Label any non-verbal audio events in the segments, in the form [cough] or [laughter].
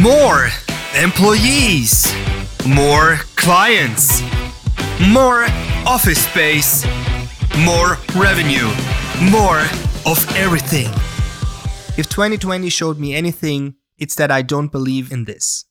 More employees, more clients, more office space, more revenue, more of everything. If 2020 showed me anything, it's that I don't believe in this.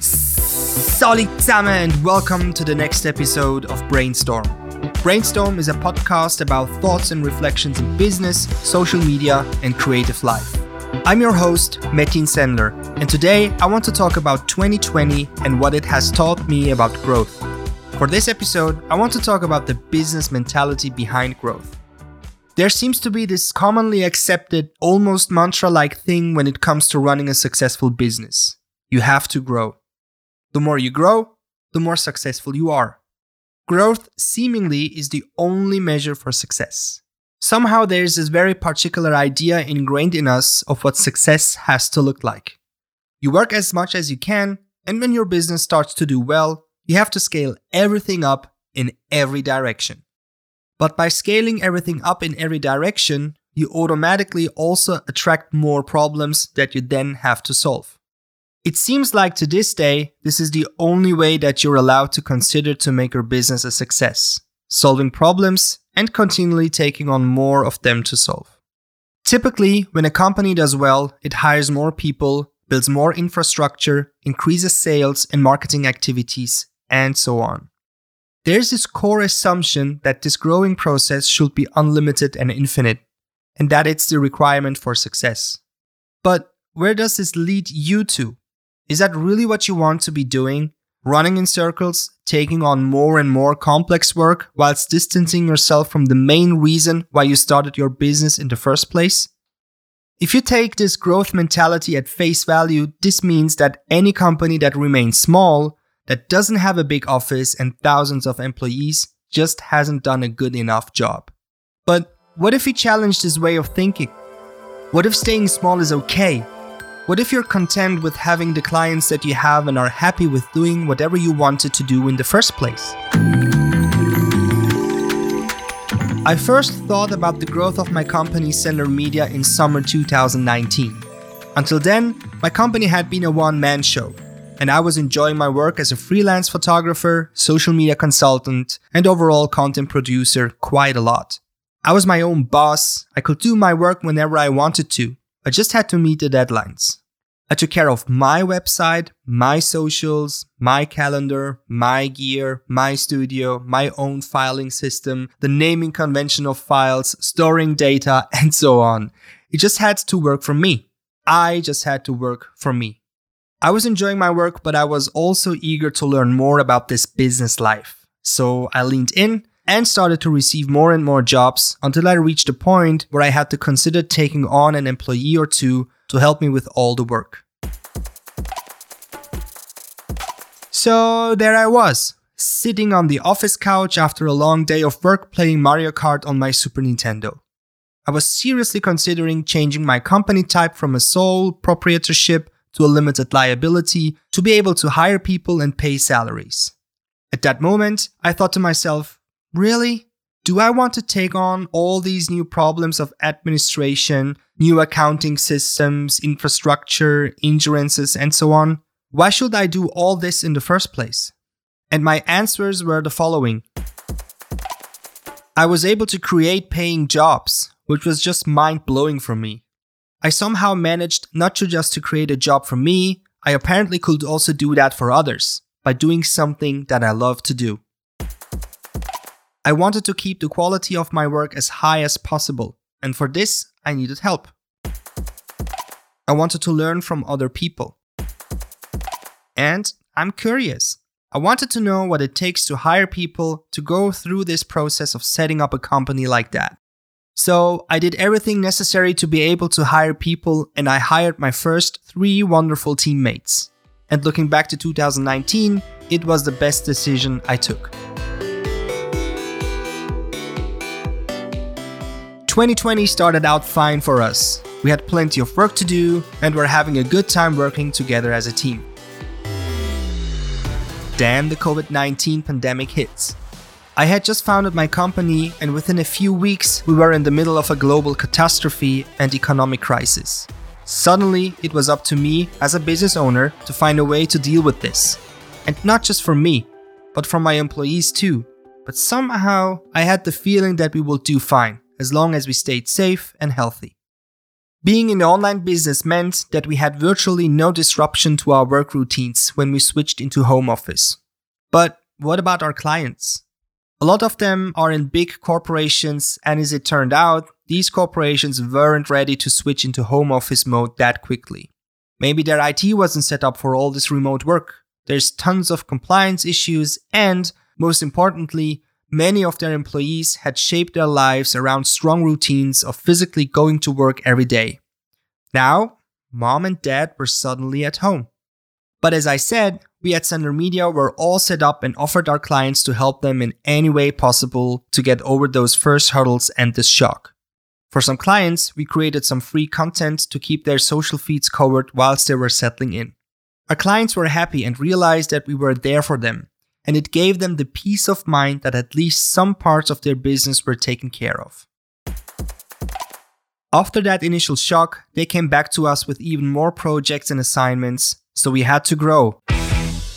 Solid zusammen and welcome to the next episode of Brainstorm. Brainstorm is a podcast about thoughts and reflections in business, social media, and creative life. I'm your host, Metin Sendler, and today I want to talk about 2020 and what it has taught me about growth. For this episode, I want to talk about the business mentality behind growth. There seems to be this commonly accepted, almost mantra like thing when it comes to running a successful business you have to grow. The more you grow, the more successful you are. Growth seemingly is the only measure for success. Somehow there's this very particular idea ingrained in us of what success has to look like. You work as much as you can, and when your business starts to do well, you have to scale everything up in every direction. But by scaling everything up in every direction, you automatically also attract more problems that you then have to solve. It seems like to this day, this is the only way that you're allowed to consider to make your business a success, solving problems and continually taking on more of them to solve. Typically, when a company does well, it hires more people, builds more infrastructure, increases sales and marketing activities, and so on. There's this core assumption that this growing process should be unlimited and infinite, and that it's the requirement for success. But where does this lead you to? Is that really what you want to be doing? Running in circles, taking on more and more complex work whilst distancing yourself from the main reason why you started your business in the first place? If you take this growth mentality at face value, this means that any company that remains small, that doesn't have a big office and thousands of employees, just hasn't done a good enough job. But what if we challenge this way of thinking? What if staying small is okay? What if you're content with having the clients that you have and are happy with doing whatever you wanted to do in the first place? I first thought about the growth of my company Sendler Media in summer 2019. Until then, my company had been a one man show, and I was enjoying my work as a freelance photographer, social media consultant, and overall content producer quite a lot. I was my own boss, I could do my work whenever I wanted to, I just had to meet the deadlines. I took care of my website, my socials, my calendar, my gear, my studio, my own filing system, the naming convention of files, storing data, [laughs] and so on. It just had to work for me. I just had to work for me. I was enjoying my work, but I was also eager to learn more about this business life. So I leaned in and started to receive more and more jobs until I reached a point where I had to consider taking on an employee or two to help me with all the work. So there I was, sitting on the office couch after a long day of work playing Mario Kart on my Super Nintendo. I was seriously considering changing my company type from a sole proprietorship to a limited liability to be able to hire people and pay salaries. At that moment, I thought to myself, Really? Do I want to take on all these new problems of administration, new accounting systems, infrastructure, insurances, and so on? Why should I do all this in the first place? And my answers were the following I was able to create paying jobs, which was just mind blowing for me. I somehow managed not to just to create a job for me, I apparently could also do that for others by doing something that I love to do. I wanted to keep the quality of my work as high as possible, and for this, I needed help. I wanted to learn from other people. And I'm curious. I wanted to know what it takes to hire people to go through this process of setting up a company like that. So I did everything necessary to be able to hire people, and I hired my first three wonderful teammates. And looking back to 2019, it was the best decision I took. 2020 started out fine for us. We had plenty of work to do and were having a good time working together as a team. Then the COVID 19 pandemic hits. I had just founded my company, and within a few weeks, we were in the middle of a global catastrophe and economic crisis. Suddenly, it was up to me, as a business owner, to find a way to deal with this. And not just for me, but for my employees too. But somehow, I had the feeling that we would do fine, as long as we stayed safe and healthy. Being in the online business meant that we had virtually no disruption to our work routines when we switched into home office. But what about our clients? A lot of them are in big corporations, and as it turned out, these corporations weren't ready to switch into home office mode that quickly. Maybe their IT wasn't set up for all this remote work. There's tons of compliance issues, and most importantly, many of their employees had shaped their lives around strong routines of physically going to work every day. Now, mom and dad were suddenly at home. But as I said, we at Sendler Media were all set up and offered our clients to help them in any way possible to get over those first hurdles and this shock. For some clients, we created some free content to keep their social feeds covered whilst they were settling in. Our clients were happy and realized that we were there for them, and it gave them the peace of mind that at least some parts of their business were taken care of. After that initial shock, they came back to us with even more projects and assignments, so we had to grow.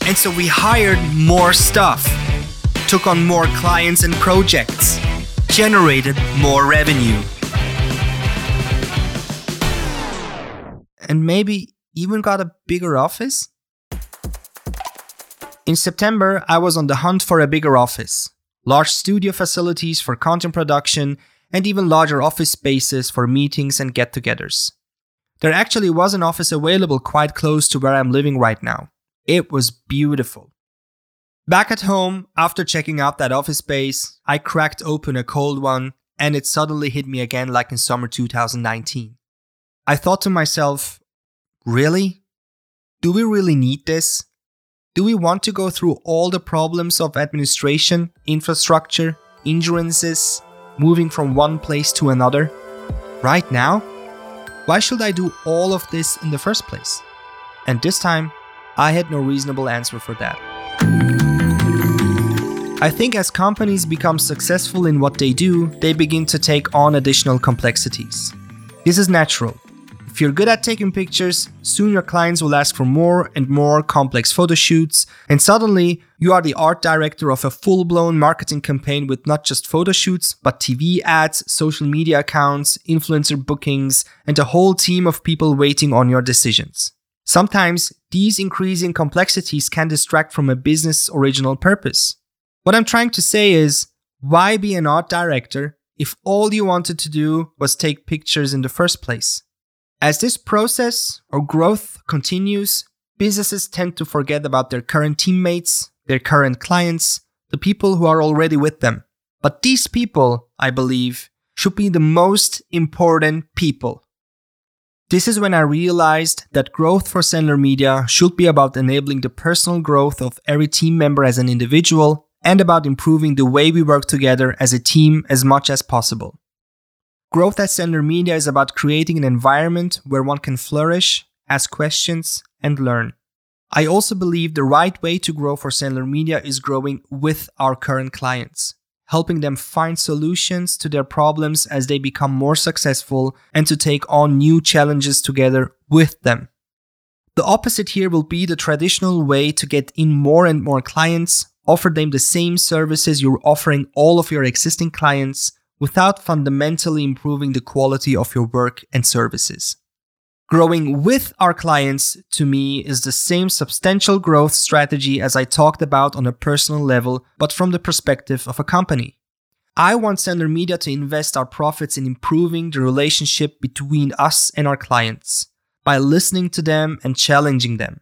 And so we hired more stuff, took on more clients and projects, generated more revenue. And maybe even got a bigger office? In September, I was on the hunt for a bigger office, large studio facilities for content production, and even larger office spaces for meetings and get togethers. There actually was an office available quite close to where I'm living right now. It was beautiful. Back at home, after checking out that office space, I cracked open a cold one and it suddenly hit me again like in summer 2019. I thought to myself, really? Do we really need this? Do we want to go through all the problems of administration, infrastructure, insurances, moving from one place to another? Right now? Why should I do all of this in the first place? And this time, I had no reasonable answer for that. I think as companies become successful in what they do, they begin to take on additional complexities. This is natural. If you're good at taking pictures, soon your clients will ask for more and more complex photo shoots, and suddenly you are the art director of a full blown marketing campaign with not just photo shoots, but TV ads, social media accounts, influencer bookings, and a whole team of people waiting on your decisions. Sometimes these increasing complexities can distract from a business' original purpose. What I'm trying to say is why be an art director if all you wanted to do was take pictures in the first place? As this process or growth continues, businesses tend to forget about their current teammates, their current clients, the people who are already with them. But these people, I believe, should be the most important people. This is when I realized that growth for Sendler Media should be about enabling the personal growth of every team member as an individual and about improving the way we work together as a team as much as possible. Growth at Sendler Media is about creating an environment where one can flourish, ask questions, and learn. I also believe the right way to grow for Sendler Media is growing with our current clients helping them find solutions to their problems as they become more successful and to take on new challenges together with them. The opposite here will be the traditional way to get in more and more clients, offer them the same services you're offering all of your existing clients without fundamentally improving the quality of your work and services. Growing with our clients, to me, is the same substantial growth strategy as I talked about on a personal level, but from the perspective of a company. I want Sendler Media to invest our profits in improving the relationship between us and our clients by listening to them and challenging them.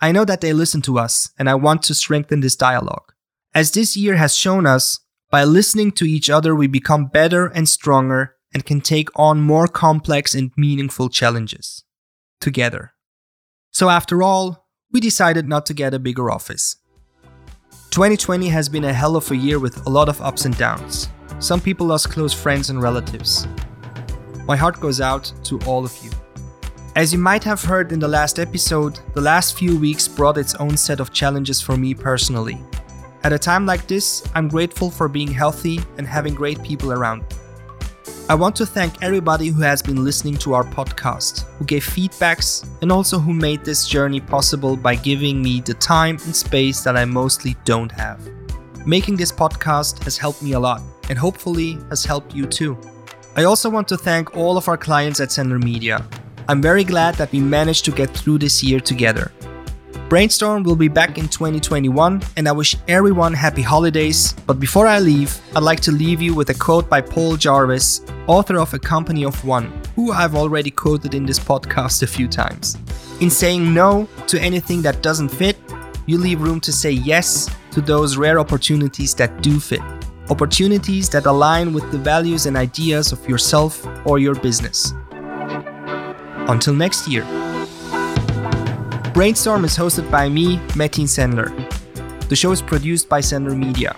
I know that they listen to us, and I want to strengthen this dialogue. As this year has shown us, by listening to each other, we become better and stronger and can take on more complex and meaningful challenges together. So, after all, we decided not to get a bigger office. 2020 has been a hell of a year with a lot of ups and downs. Some people lost close friends and relatives. My heart goes out to all of you. As you might have heard in the last episode, the last few weeks brought its own set of challenges for me personally. At a time like this, I'm grateful for being healthy and having great people around. I want to thank everybody who has been listening to our podcast, who gave feedbacks, and also who made this journey possible by giving me the time and space that I mostly don't have. Making this podcast has helped me a lot, and hopefully has helped you too. I also want to thank all of our clients at Sendler Media. I'm very glad that we managed to get through this year together. Brainstorm will be back in 2021, and I wish everyone happy holidays. But before I leave, I'd like to leave you with a quote by Paul Jarvis, author of A Company of One, who I've already quoted in this podcast a few times. In saying no to anything that doesn't fit, you leave room to say yes to those rare opportunities that do fit. Opportunities that align with the values and ideas of yourself or your business. Until next year. Brainstorm is hosted by me, Metin Sendler. The show is produced by Sendler Media.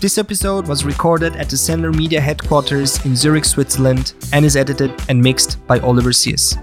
This episode was recorded at the Sendler Media headquarters in Zurich, Switzerland, and is edited and mixed by Oliver Sears.